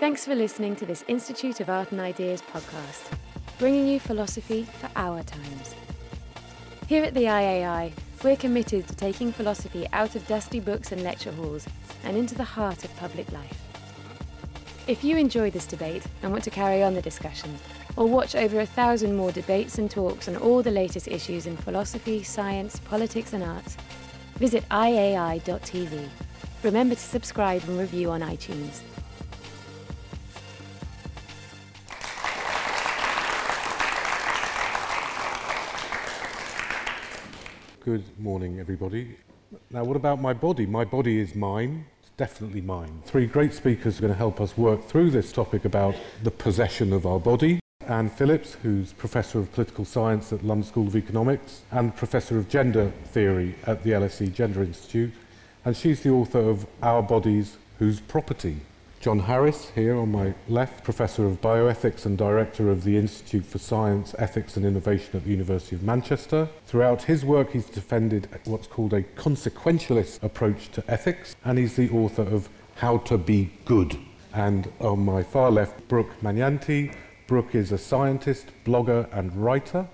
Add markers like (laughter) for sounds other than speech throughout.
Thanks for listening to this Institute of Art and Ideas podcast, bringing you philosophy for our times. Here at the IAI, we're committed to taking philosophy out of dusty books and lecture halls and into the heart of public life. If you enjoy this debate and want to carry on the discussion, or watch over a thousand more debates and talks on all the latest issues in philosophy, science, politics, and arts, visit iai.tv. Remember to subscribe and review on iTunes. Good morning, everybody. Now, what about my body? My body is mine. It's definitely mine. Three great speakers are going to help us work through this topic about the possession of our body. Anne Phillips, who's Professor of Political Science at London School of Economics and Professor of Gender Theory at the LSE Gender Institute. And she's the author of Our Bodies, Whose Property? John Harris, here on my left, Professor of Bioethics and Director of the Institute for Science, Ethics and Innovation at the University of Manchester. Throughout his work, he's defended what's called a consequentialist approach to ethics, and he's the author of How to Be Good. And on my far left, Brooke Magnanti. Brooke is a scientist, blogger, and writer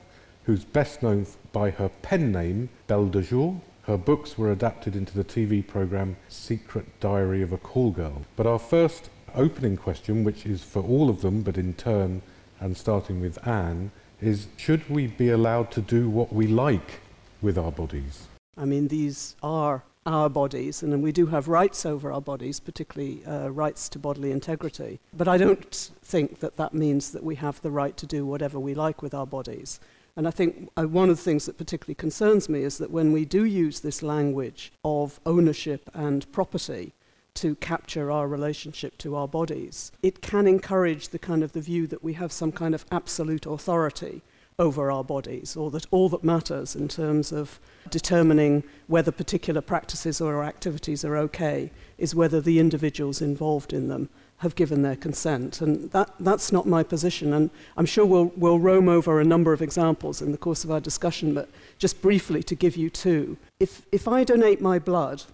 who's best known by her pen name, Belle de Jour. Her books were adapted into the TV program Secret Diary of a Call Girl. But our first opening question, which is for all of them, but in turn, and starting with Anne, is should we be allowed to do what we like with our bodies? I mean, these are our bodies, and we do have rights over our bodies, particularly uh, rights to bodily integrity. But I don't think that that means that we have the right to do whatever we like with our bodies. And I think uh, one of the things that particularly concerns me is that when we do use this language of ownership and property to capture our relationship to our bodies, it can encourage the kind of the view that we have some kind of absolute authority over our bodies, or that all that matters in terms of determining whether particular practices or activities are okay is whether the individuals involved in them have given their consent. And that, that's not my position. And I'm sure we'll, we'll roam over a number of examples in the course of our discussion, but just briefly to give you two. If, if I donate my blood,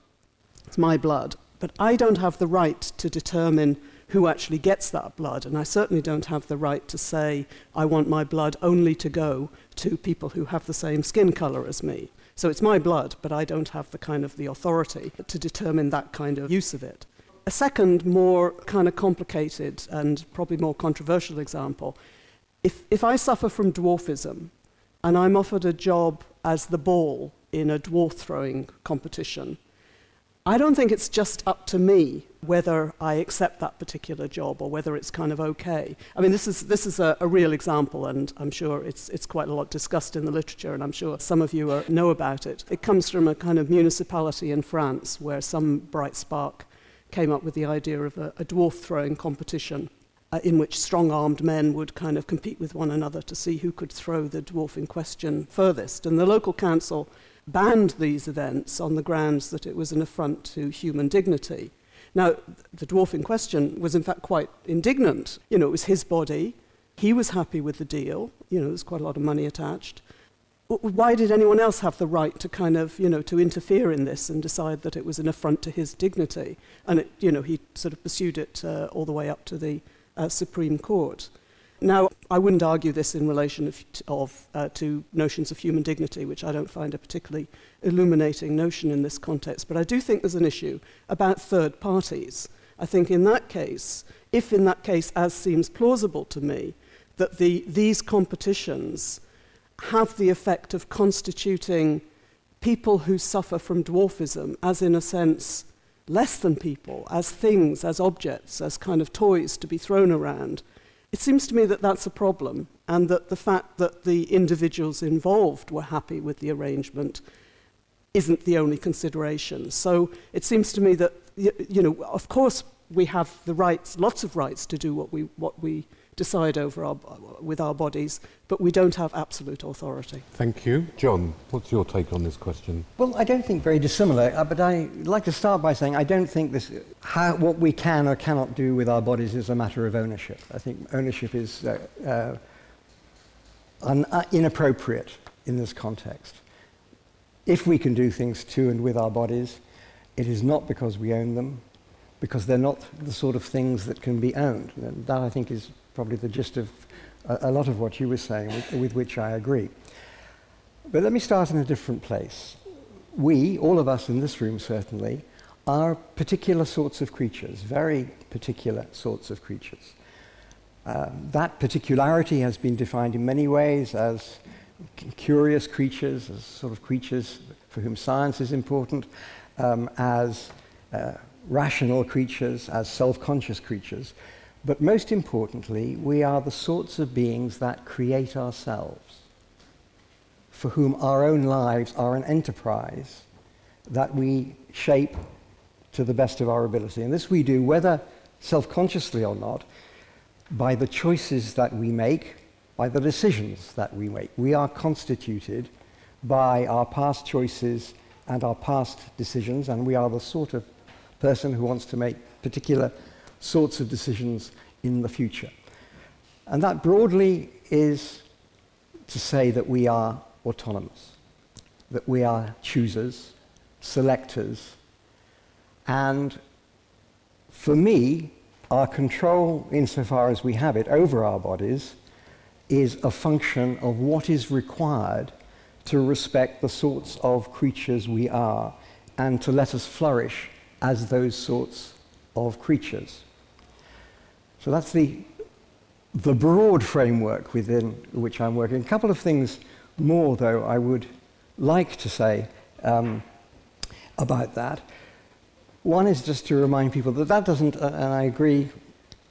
it's my blood, but I don't have the right to determine who actually gets that blood. And I certainly don't have the right to say, I want my blood only to go to people who have the same skin color as me. So it's my blood, but I don't have the kind of the authority to determine that kind of use of it. A second, more kind of complicated and probably more controversial example if, if I suffer from dwarfism and I'm offered a job as the ball in a dwarf throwing competition, I don't think it's just up to me whether I accept that particular job or whether it's kind of okay. I mean, this is, this is a, a real example, and I'm sure it's, it's quite a lot discussed in the literature, and I'm sure some of you are, know about it. It comes from a kind of municipality in France where some bright spark came up with the idea of a, a dwarf throwing competition uh, in which strong armed men would kind of compete with one another to see who could throw the dwarf in question furthest. And the local council banned these events on the grounds that it was an affront to human dignity. Now, the dwarf in question was in fact quite indignant. You know, it was his body. He was happy with the deal. You know, there's quite a lot of money attached why did anyone else have the right to kind of, you know, to interfere in this and decide that it was an affront to his dignity? And, it, you know, he sort of pursued it uh, all the way up to the uh, Supreme Court. Now, I wouldn't argue this in relation of, of, uh, to notions of human dignity, which I don't find a particularly illuminating notion in this context, but I do think there's an issue about third parties I think in that case, if in that case, as seems plausible to me, that the, these competitions have the effect of constituting people who suffer from dwarfism as, in a sense, less than people, as things, as objects, as kind of toys to be thrown around, it seems to me that that's a problem, and that the fact that the individuals involved were happy with the arrangement isn't the only consideration. So it seems to me that, you know, of course we have the rights, lots of rights to do what we, what we decide over our, with our bodies, but we don't have absolute authority. Thank you. John, what's your take on this question? Well, I don't think very dissimilar, uh, but I'd like to start by saying I don't think this, how, what we can or cannot do with our bodies is a matter of ownership. I think ownership is uh, uh, un, uh, inappropriate in this context. If we can do things to and with our bodies, it is not because we own them, because they're not the sort of things that can be owned. And that, I think, is probably the gist of a, lot of what you were saying, with, with which I agree. But let me start in a different place. We, all of us in this room certainly, are particular sorts of creatures, very particular sorts of creatures. Um, that particularity has been defined in many ways as curious creatures, as sort of creatures for whom science is important, um, as uh, rational creatures, as self conscious creatures. But most importantly, we are the sorts of beings that create ourselves, for whom our own lives are an enterprise that we shape to the best of our ability. And this we do, whether self consciously or not, by the choices that we make, by the decisions that we make. We are constituted by our past choices and our past decisions, and we are the sort of person who wants to make particular sorts of decisions in the future. And that broadly is to say that we are autonomous, that we are choosers, selectors, and for me, our control, insofar as we have it over our bodies, is a function of what is required to respect the sorts of creatures we are and to let us flourish as those sorts of creatures. So that's the, the broad framework within which I'm working. A couple of things more, though, I would like to say um, about that. One is just to remind people that that doesn't, uh, and I agree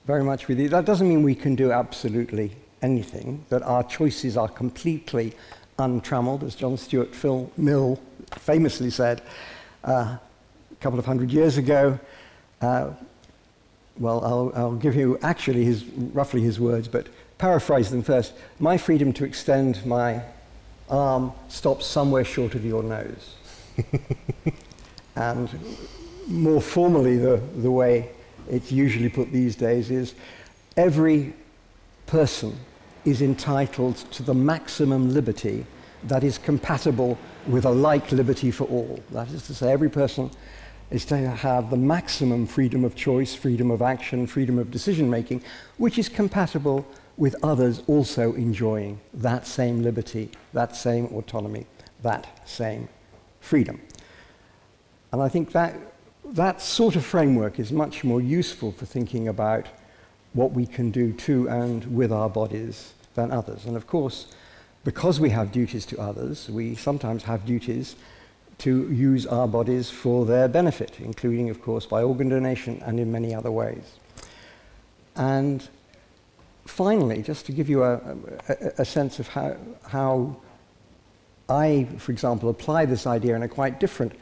very much with you, that doesn't mean we can do absolutely anything, that our choices are completely untrammeled, as John Stuart Phil Mill famously said uh, a couple of hundred years ago. Uh, well, I'll, I'll, give you actually his, roughly his words, but paraphrase them first. My freedom to extend my arm stops somewhere short of your nose. (laughs) and more formally, the, the way it's usually put these days is every person is entitled to the maximum liberty that is compatible with a like liberty for all. That is to say, every person is to have the maximum freedom of choice, freedom of action, freedom of decision making, which is compatible with others also enjoying that same liberty, that same autonomy, that same freedom. And I think that that sort of framework is much more useful for thinking about what we can do to and with our bodies than others. And of course, because we have duties to others, we sometimes have duties to use our bodies for their benefit, including, of course, by organ donation and in many other ways. And finally, just to give you a, a, a sense of how, how I, for example, apply this idea in a quite different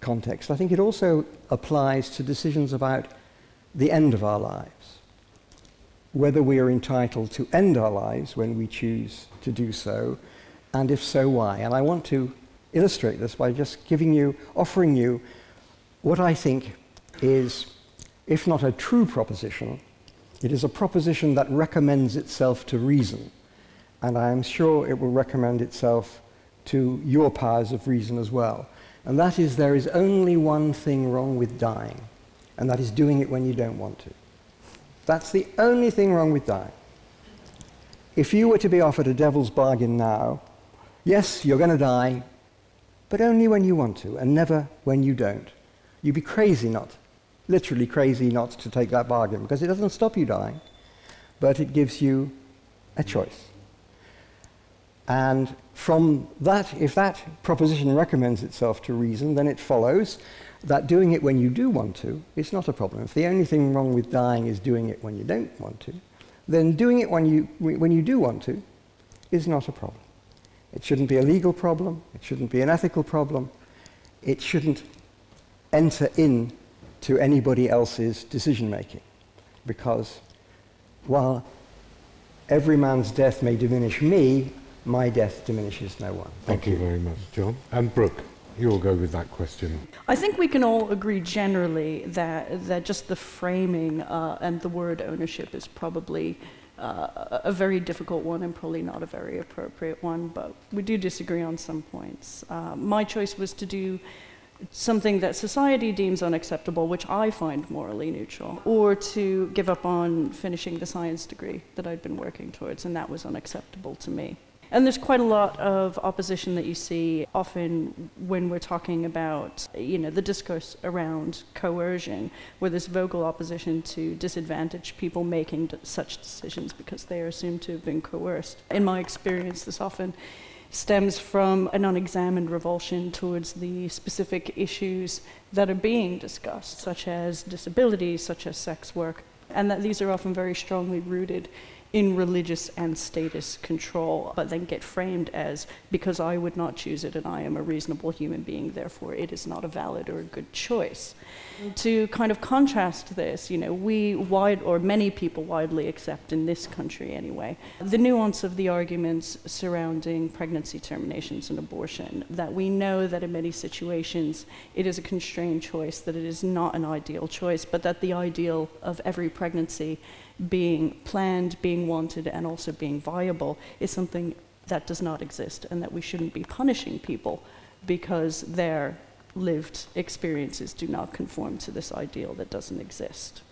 context, I think it also applies to decisions about the end of our lives. Whether we are entitled to end our lives when we choose to do so, and if so, why. And I want to illustrate this by just giving you, offering you what I think is, if not a true proposition, it is a proposition that recommends itself to reason. And I am sure it will recommend itself to your powers of reason as well. And that is there is only one thing wrong with dying, and that is doing it when you don't want to. That's the only thing wrong with dying. If you were to be offered a devil's bargain now, yes, you're going to die, but only when you want to, and never when you don't. You'd be crazy not literally crazy not to take that bargain because it doesn't stop you dying, but it gives you a choice. And from that, if that proposition recommends itself to reason, then it follows that doing it when you do want to is not a problem. If the only thing wrong with dying is doing it when you don't want to, then doing it when you, when you do want to is not a problem. It shouldn't be a legal problem, it shouldn't be an ethical problem, it shouldn't enter in to anybody else's decision making. Because while every man's death may diminish me, my death diminishes no one. Thank, Thank you. you very much, John. And Brooke, you'll go with that question. I think we can all agree generally that, that just the framing uh, and the word ownership is probably uh, a very difficult one and probably not a very appropriate one, but we do disagree on some points. Uh, my choice was to do something that society deems unacceptable, which I find morally neutral, or to give up on finishing the science degree that I'd been working towards, and that was unacceptable to me. And there's quite a lot of opposition that you see often when we're talking about, you know, the discourse around coercion, where there's vocal opposition to disadvantaged people making d- such decisions because they are assumed to have been coerced. In my experience, this often stems from an unexamined revulsion towards the specific issues that are being discussed, such as disability, such as sex work, and that these are often very strongly rooted in religious and status control, but then get framed as because I would not choose it and I am a reasonable human being, therefore it is not a valid or a good choice. To kind of contrast this, you know, we wide or many people widely accept in this country anyway, the nuance of the arguments surrounding pregnancy terminations and abortion, that we know that in many situations it is a constrained choice, that it is not an ideal choice, but that the ideal of every pregnancy being planned, being wanted, and also being viable is something that does not exist, and that we shouldn't be punishing people because their lived experiences do not conform to this ideal that doesn't exist.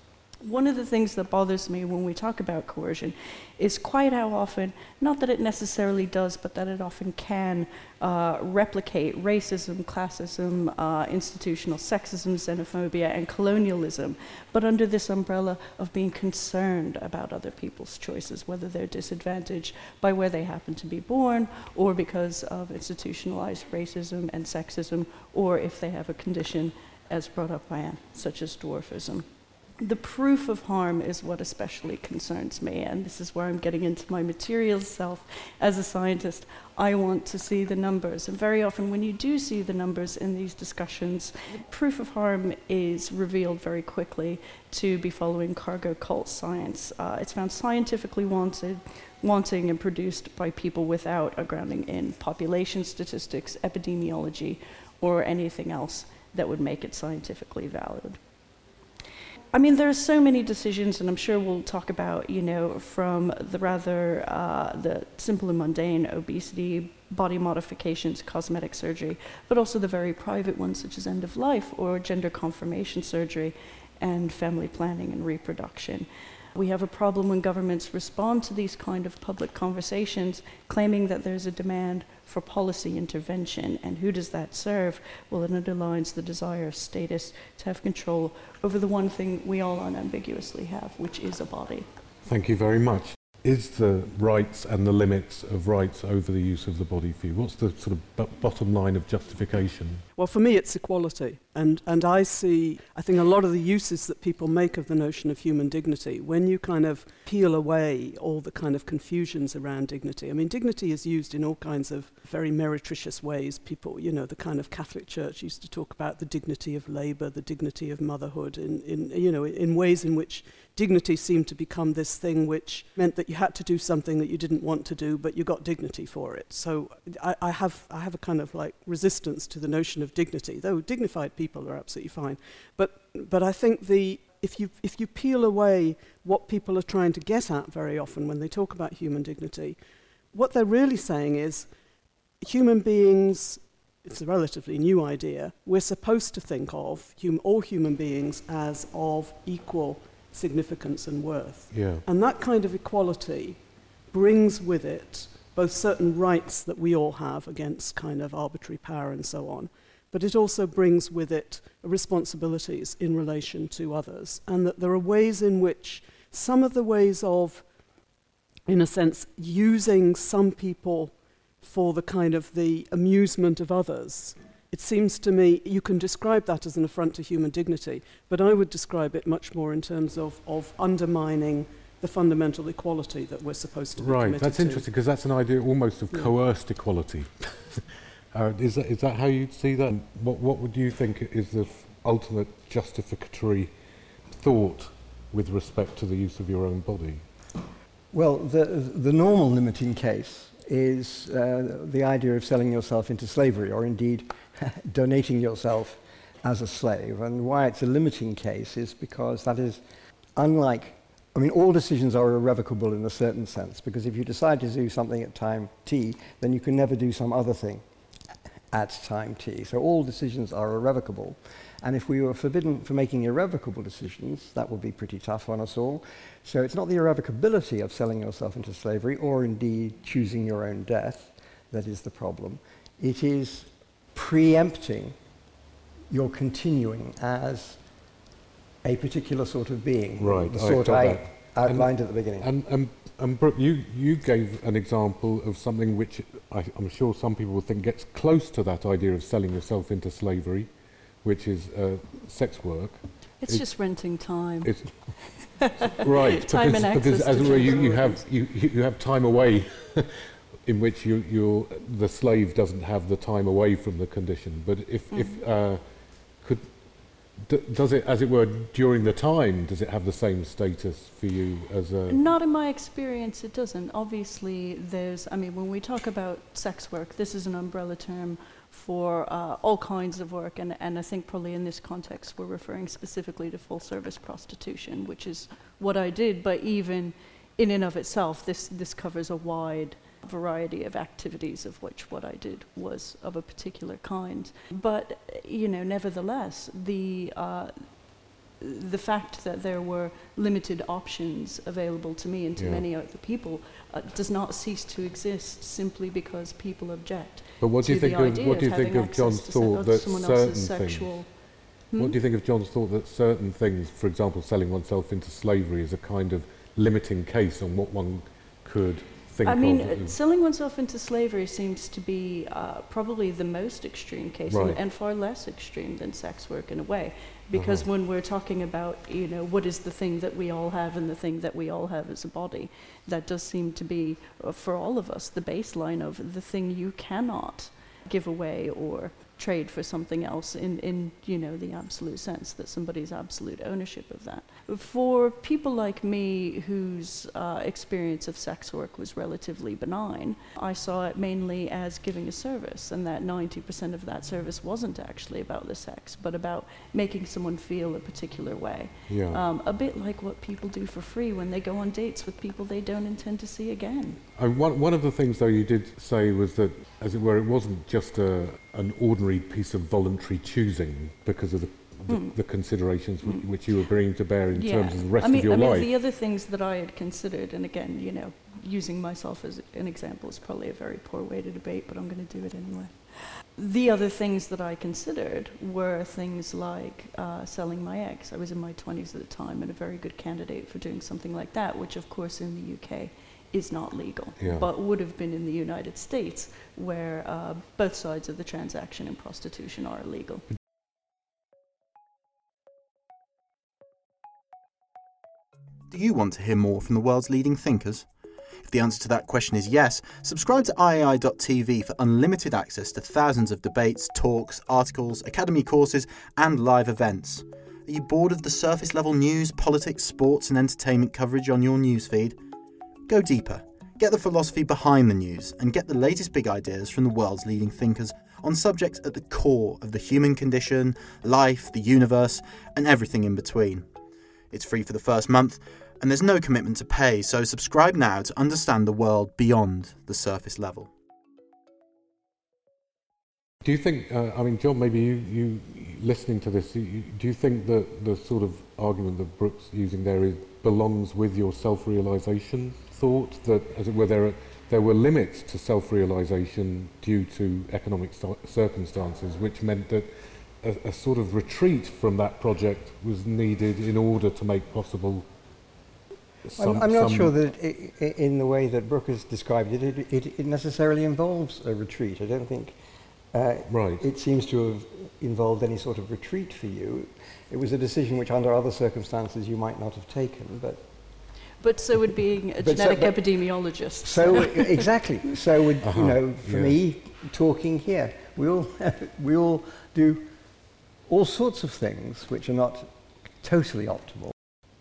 One of the things that bothers me when we talk about coercion is quite how often, not that it necessarily does, but that it often can uh, replicate racism, classism, uh, institutional sexism, xenophobia, and colonialism, but under this umbrella of being concerned about other people's choices, whether they're disadvantaged by where they happen to be born, or because of institutionalized racism and sexism, or if they have a condition, as brought up by Anne, such as dwarfism the proof of harm is what especially concerns me, and this is where I'm getting into my material self. As a scientist, I want to see the numbers, and very often, when you do see the numbers in these discussions, proof of harm is revealed very quickly to be following cargo cult science. Uh, it's found scientifically wanted, wanting and produced by people without a grounding in population statistics, epidemiology, or anything else that would make it scientifically valid. I mean, there are so many decisions, and I'm sure we'll talk about, you know, from the rather uh, the simple and mundane obesity, body modifications, cosmetic surgery, but also the very private ones such as end of life or gender confirmation surgery, and family planning and reproduction. We have a problem when governments respond to these kind of public conversations, claiming that there's a demand for policy intervention. And who does that serve? Well, it underlines the desire of status to have control over the one thing we all unambiguously have, which is a body. Thank you very much is the rights and the limits of rights over the use of the body for you? What's the sort of b- bottom line of justification? Well, for me, it's equality. And, and I see, I think, a lot of the uses that people make of the notion of human dignity, when you kind of peel away all the kind of confusions around dignity. I mean, dignity is used in all kinds of very meretricious ways. People, you know, the kind of Catholic Church used to talk about the dignity of labor, the dignity of motherhood, in, in, you know, in ways in which dignity seemed to become this thing which meant that you had to do something that you didn't want to do, but you got dignity for it. So I, I, have, I have a kind of like resistance to the notion of dignity, though dignified people are absolutely fine. But, but I think the, if, you, if you peel away what people are trying to get at very often when they talk about human dignity, what they're really saying is human beings it's a relatively new idea. We're supposed to think of hum- all human beings as of equal significance and worth. Yeah. And that kind of equality brings with it both certain rights that we all have against kind of arbitrary power and so on, but it also brings with it responsibilities in relation to others, and that there are ways in which some of the ways of, in a sense, using some people for the kind of the amusement of others. It seems to me you can describe that as an affront to human dignity, but I would describe it much more in terms of, of undermining the fundamental equality that we're supposed to be Right, that's to. interesting because that's an idea almost of Yeah. coerced equality. (laughs) uh, is, that, is that how you'd see that? What, what would you think is the f- ultimate justificatory thought with respect to the use of your own body? Well, the, the normal limiting case is uh, the idea of selling yourself into slavery or indeed (laughs) donating yourself as a slave. And why it's a limiting case is because that is unlike, I mean, all decisions are irrevocable in a certain sense because if you decide to do something at time t, then you can never do some other thing at time t. So all decisions are irrevocable. And if we were forbidden from making irrevocable decisions, that would be pretty tough on us all. So it's not the irrevocability of selling yourself into slavery or indeed choosing your own death that is the problem. It is preempting your continuing as a particular sort of being. Right, The I sort got I that. outlined at the beginning. And, and, and Brooke, you, you gave an example of something which I, I'm sure some people would think gets close to that idea of selling yourself into slavery, which is uh, sex work. It's It- just renting time. It's right (laughs) Time because, and because access as it were, you, you have you, you you have time away, (laughs) in which you you the slave doesn't have the time away from the condition. But if if Mm-hmm. uh, could does it as it were during the time does it have the same status for you as a Not in my experience, it doesn't. Obviously, there's, I mean, when we talk about sex work, this is an umbrella term for uh, all kinds of work, and, and I think probably in this context we're referring specifically to full service prostitution, which is what I did, but even in and of itself, this, this covers a wide variety of activities of which what I did was of a particular kind. But, you know, nevertheless, the, uh, the fact that there were limited options available to me and to Yeah. many other people uh, does not cease to exist simply because people object But what do you think of what do you think of John's thought that certain things? sexual. What do you think of John's thought that certain things, for example, selling oneself into slavery, is a kind of limiting case on what one could think I mean, uh, selling oneself into slavery seems to be uh, probably the most extreme case and, and far less extreme than sex work in a way. Because Uh-huh. when we're talking about, you know, what is the thing that we all have and the thing that we all have as a body, that does seem to be, uh, for all of us, the baseline of the thing you cannot give away or trade for something else in, in you know the absolute sense that somebody's absolute ownership of that. For people like me whose uh, experience of sex work was relatively benign, I saw it mainly as giving a service, and that 90% of that service wasn't actually about the sex, but about making someone feel a particular way. yeah. Um, a bit like what people do for free when they go on dates with people they don't intend to see again. And one, one of the things, though, you did say was that, as it were, it wasn't just a, an ordinary piece of voluntary choosing because of the, the, Mm. the considerations wh- which you were bringing to bear in Yeah. terms of the rest I mean, of your I mean, life. the other things that I had considered, and again, you know, using myself as an example is probably a very poor way to debate, but I'm going to do it anyway. The other things that I considered were things like uh, selling my eggs. I was in my 20s at the time and a very good candidate for doing something like that, which, of course, in the UK is not legal, Yeah. but would have been in the United States, where uh, both sides of the transaction in prostitution are illegal. Do you want to hear more from the world's leading thinkers? If the answer to that question is yes, subscribe to iai.tv for unlimited access to thousands of debates, talks, articles, academy courses, and live events. Are you bored of the surface level news, politics, sports, and entertainment coverage on your newsfeed? Go deeper. Get the philosophy behind the news and get the latest big ideas from the world's leading thinkers on subjects at the core of the human condition, life, the universe, and everything in between. It's free for the first month, and there's no commitment to pay, so subscribe now to understand the world beyond the surface level. Do you think, uh, I mean, John, maybe you, you listening to this, you, do you think that the sort of argument that Brooke's using there is, belongs with your self-realization thought that, as it were, there are, there were limits to self-realization due to economic st- circumstances, which meant that a, a sort of retreat from that project was needed in order to make possible some, I'm, I'm not sure that i i in the way that Brooke has described it, it, it, it necessarily involves a retreat. I don't think uh, Right. it seems to have involved any sort of retreat for you. It was a decision which, under other circumstances, you might not have taken. But But so would being a But genetic but- epidemiologist. so (laughs) exactly. So would Uh-huh, you know, for yeah. me, talking here, we all (laughs) we all do all sorts of things which are not totally optimal.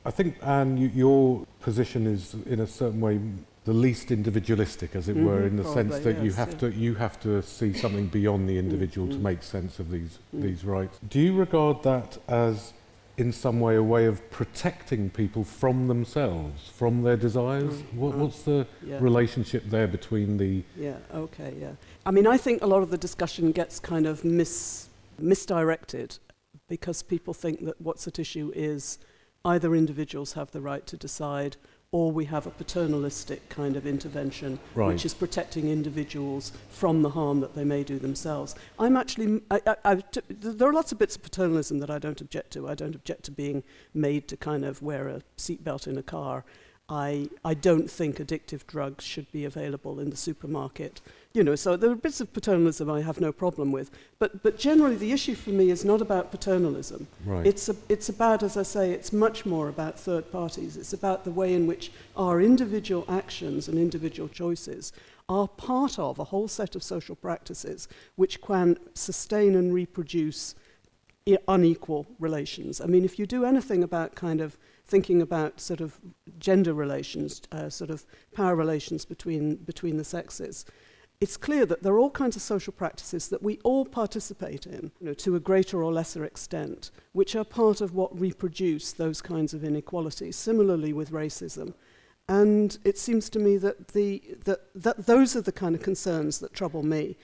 I think, Anne, you, your position is in a certain way the least individualistic, as it were, Mhm, in the sense probably, that you have yeah. to you have to see something beyond the individual to mm. make sense of these Mm. these rights. Do you regard that as in some way a way of protecting people from themselves, from their desires? Mm, What, mm. what's the Yeah. relationship there between the Yeah, okay, yeah. I mean, I think a lot of the discussion gets kind of mis- misdirected because people think that what's at issue is either individuals have the right to decide or we have a paternalistic kind of intervention right? which is protecting individuals from the harm that they may do themselves. I'm actually, I, I, I, t- there are lots of bits of paternalism that I don't object to. I don't object to being made to kind of wear a seatbelt in a car. I, I don't think addictive drugs should be available in the supermarket. You know, so there are bits of paternalism I have no problem with. But, but generally, the issue for me is not about paternalism. right. It's, a, it's about, as I say, it's much more about third parties. It's about the way in which our individual actions and individual choices are part of a whole set of social practices which can sustain and reproduce unequal relations. I mean, if you do anything about kind of thinking about sort of gender relations, uh, sort of power relations between, between the sexes, it's clear that there are all kinds of social practices that we all participate in, you know, to a greater or lesser extent, which are part of what reproduce those kinds of inequalities. Similarly with racism. And it seems to me that, the, that, that those are the kind of concerns that trouble me.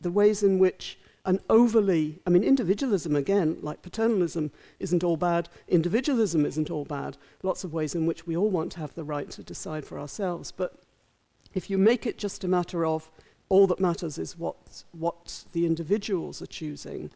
The ways in which an overly, I mean, individualism again, like paternalism, isn't all bad. Individualism isn't all bad. Lots of ways in which we all want to have the right to decide for ourselves. But if you make it just a matter of all that matters is what, what the individuals are choosing,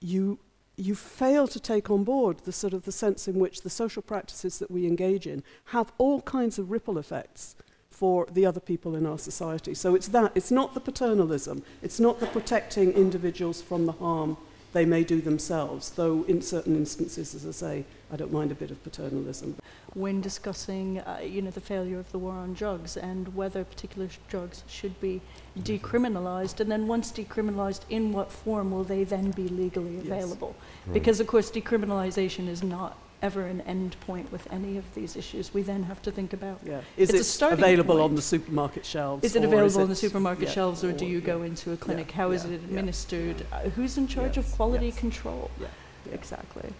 you, you fail to take on board the sort of the sense in which the social practices that we engage in have all kinds of ripple effects for the other people in our society. So it's that, it's not the paternalism, it's not the protecting individuals from the harm they may do themselves, though in certain instances, as I say, I don't mind a bit of paternalism. when discussing, uh, you know, the failure of the war on drugs and whether particular sh- drugs should be decriminalized, and then once decriminalized, in what form will they then be legally Yes. available? Right. Because, of course, decriminalization is not ever an end point with any of these issues. We then have to think about Yeah. Is It's it starting available point. on the supermarket shelves? is it or available on the supermarket yeah, shelves, or do or- you go into a clinic? Yeah, How is yeah, it yeah. administered? Uh, who's in charge of quality yes. control? Yeah, yeah. Exactly.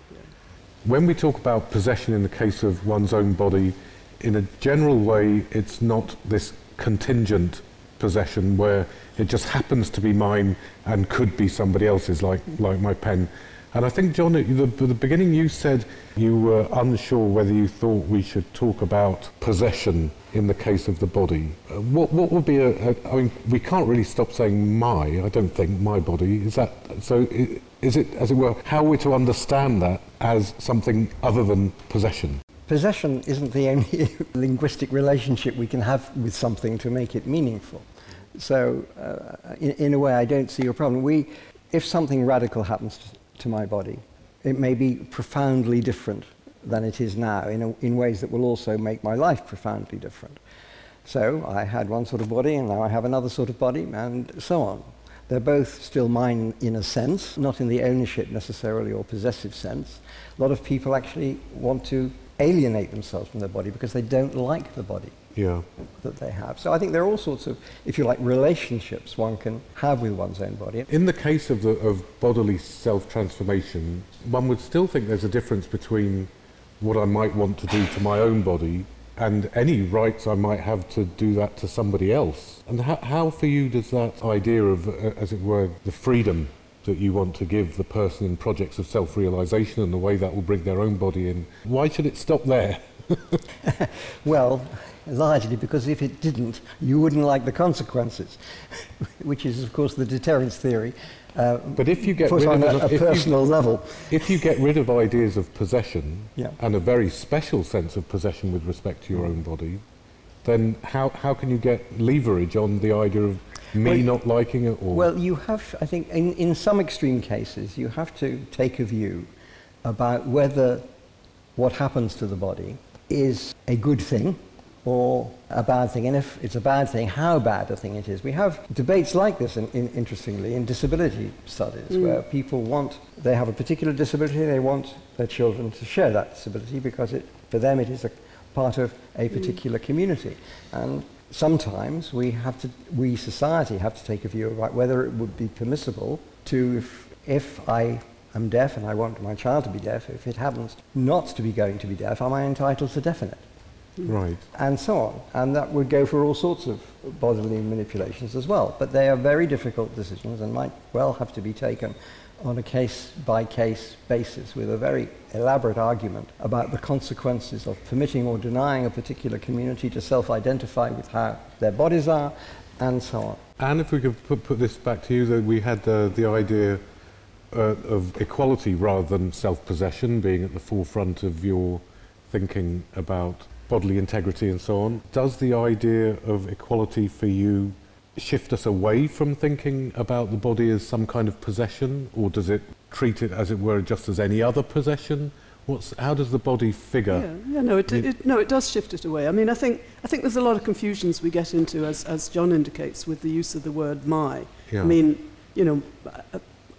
When we talk about possession in the case of one's own body, in a general way, it's not this contingent possession where it just happens to be mine and could be somebody else's, like, like my pen. And I think, John, at the, the beginning you said you were unsure whether you thought we should talk about possession in the case of the body. Uh, what, what would be a, a, I mean, we can't really stop saying my, I don't think, my body. Is that, so is it, as it were, how are we to understand that as something other than possession? Possession isn't the only (laughs) linguistic relationship we can have with something to make it meaningful. So, uh, in, in a way, I don't see your problem. We, if something radical happens to, my body, it may be profoundly different than it is now in, a, in ways that will also make my life profoundly different. So, I had one sort of body, and now I have another sort of body, and so on. They're both still mine in a sense, not in the ownership necessarily or possessive sense. A lot of people actually want to alienate themselves from their body because they don't like the body Yeah. that they have. So I think there are all sorts of, if you like, relationships one can have with one's own body. In the case of, the, of bodily self-transformation, one would still think there's a difference between what I might want to do to my own body and any rights I might have to do that to somebody else. And how, how for you does that idea of, uh, as it were, the freedom that you want to give the person in projects of self-realization and the way that will bring their own body in, why should it stop there? (laughs) well, largely because if it didn't, you wouldn't like the consequences, (laughs) which is, of course, the deterrence theory. Uh, but if you get rid on of a, a personal you, level, if you get rid of ideas of possession Yeah. and a very special sense of possession with respect to your own body, then how, how can you get leverage on the idea of me Well, not liking it or Well, you have, I think, in, in some extreme cases, you have to take a view about whether what happens to the body is a good thing or a bad thing. And if it's a bad thing, how bad a thing it is. We have debates like this, in, in, interestingly, in disability studies, mm. where people want, they have a particular disability, they want their children to share that disability because it, for them it is a part of a mm. particular community. And sometimes we have to, we society have to take a view about whether it would be permissible to, if, if I am deaf and I want my child to be deaf, if it happens not to be going to be deaf, am I entitled to definite? right? and so on. And that would go for all sorts of bodily manipulations as well. But they are very difficult decisions and might well have to be taken on a case by case basis with a very elaborate argument about the consequences of permitting or denying a particular community to self identify with how their bodies are and so on. And if we could put, put this back to you, that we had the idea uh, of equality rather than self-possession being at the forefront of your thinking about bodily integrity and so on. Does the idea of equality for you shift us away from thinking about the body as some kind of possession, or does it treat it, as it were, just as any other possession? What's, how does the body figure? Yeah, yeah, no, it, It- it, no, it does shift it away. I mean, I think, I think there's a lot of confusions we get into, as, as John indicates, with the use of the word my. Yeah. I mean, you know,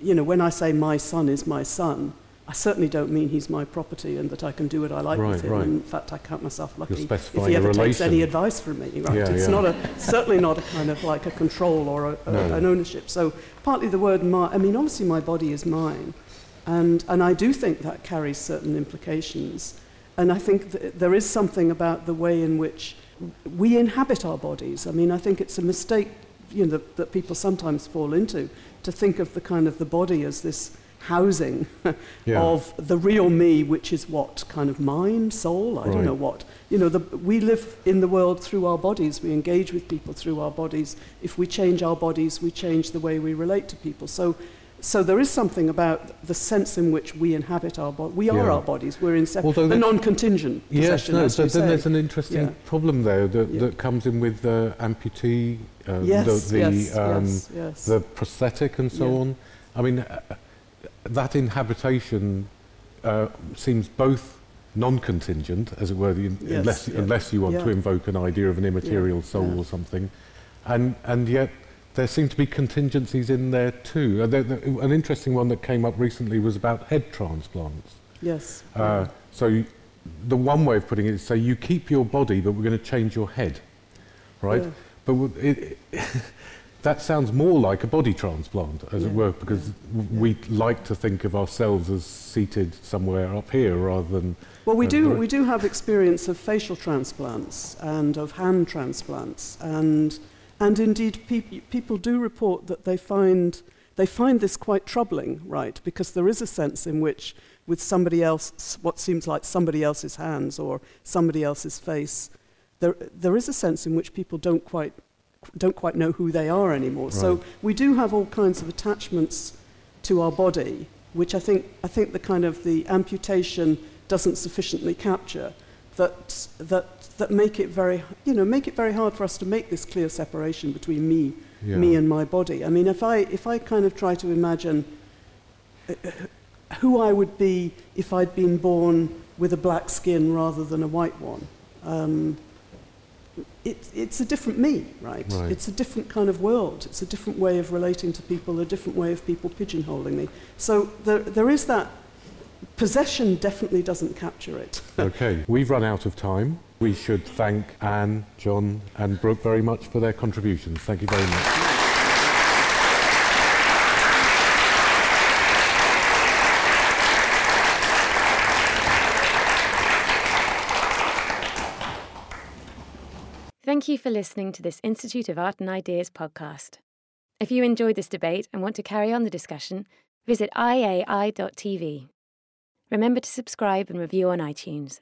you know, when I say my son is my son, I certainly don't mean he's my property and that I can do what I like Right, with him. right. In fact, I count myself lucky if he ever takes any advice from me. Right? Yeah, it's yeah. not a certainly not a kind of like a control or a, a, No. an ownership. So partly the word my. I mean, obviously my body is mine, and and I do think that carries certain implications. And I think that there is something about the way in which we inhabit our bodies. I mean, I think it's a mistake, you know, that, that people sometimes fall into to think of the kind of the body as this housing (laughs) Yeah. of the real me, which is what kind of mind, soul, I Right. don't know what. You know, the, we live in the world through our bodies. We engage with people through our bodies. If we change our bodies, we change the way we relate to people. So, so there is something about the sense in which we inhabit our body. We are Yeah. our bodies. We're in sep- Although the non-contingent Yes, no, you then say. there's an interesting Yeah. problem there that, Yeah. that comes in with the amputee, uh, yes, the, the, yes, um, yes, the prosthetic and so on. I mean, uh, that inhabitation uh, seems both non-contingent, as it were, the, Yes, unless, unless you want to invoke an idea of an immaterial soul or something, and and yet there seem to be contingencies in there too. Uh, there, there, an interesting one that came up recently was about head transplants. yes. Uh, so you, the one way of putting it is say you keep your body, but we're going to change your head, right? Yeah. But w- it, (laughs) that sounds more like a body transplant, as it were, because w yeah. we like to think of ourselves as seated somewhere up here rather than. Well, we Uh, do, we do have experience of facial transplants and of hand transplants, and, and indeed peop- people do report that they find, they find this quite troubling, right? Because there is a sense in which, with somebody else, what seems like somebody else's hands or somebody else's face, there, there is a sense in which people don't quite, don't quite know who they are anymore. So we do have all kinds of attachments to our body, which I think, I think the kind of the amputation doesn't sufficiently capture, that, that, that make, it very, you know, make it very hard for us to make this clear separation between me, Yeah. me and my body. I mean, if I, if I kind of try to imagine uh, who I would be if I'd been born with a black skin rather than a white one, um, it, it's a different me, right? Right. It's a different kind of world. It's a different way of relating to people, a different way of people pigeonholing me. So there, there is that. Possession definitely doesn't capture it. okay, we've run out of time. We should thank Anne, John, and Brooke very much for their contributions. Thank you very much. Thank you for listening to this Institute of Art and Ideas podcast. If you enjoyed this debate and want to carry on the discussion, visit iai.tv. Remember to subscribe and review on iTunes.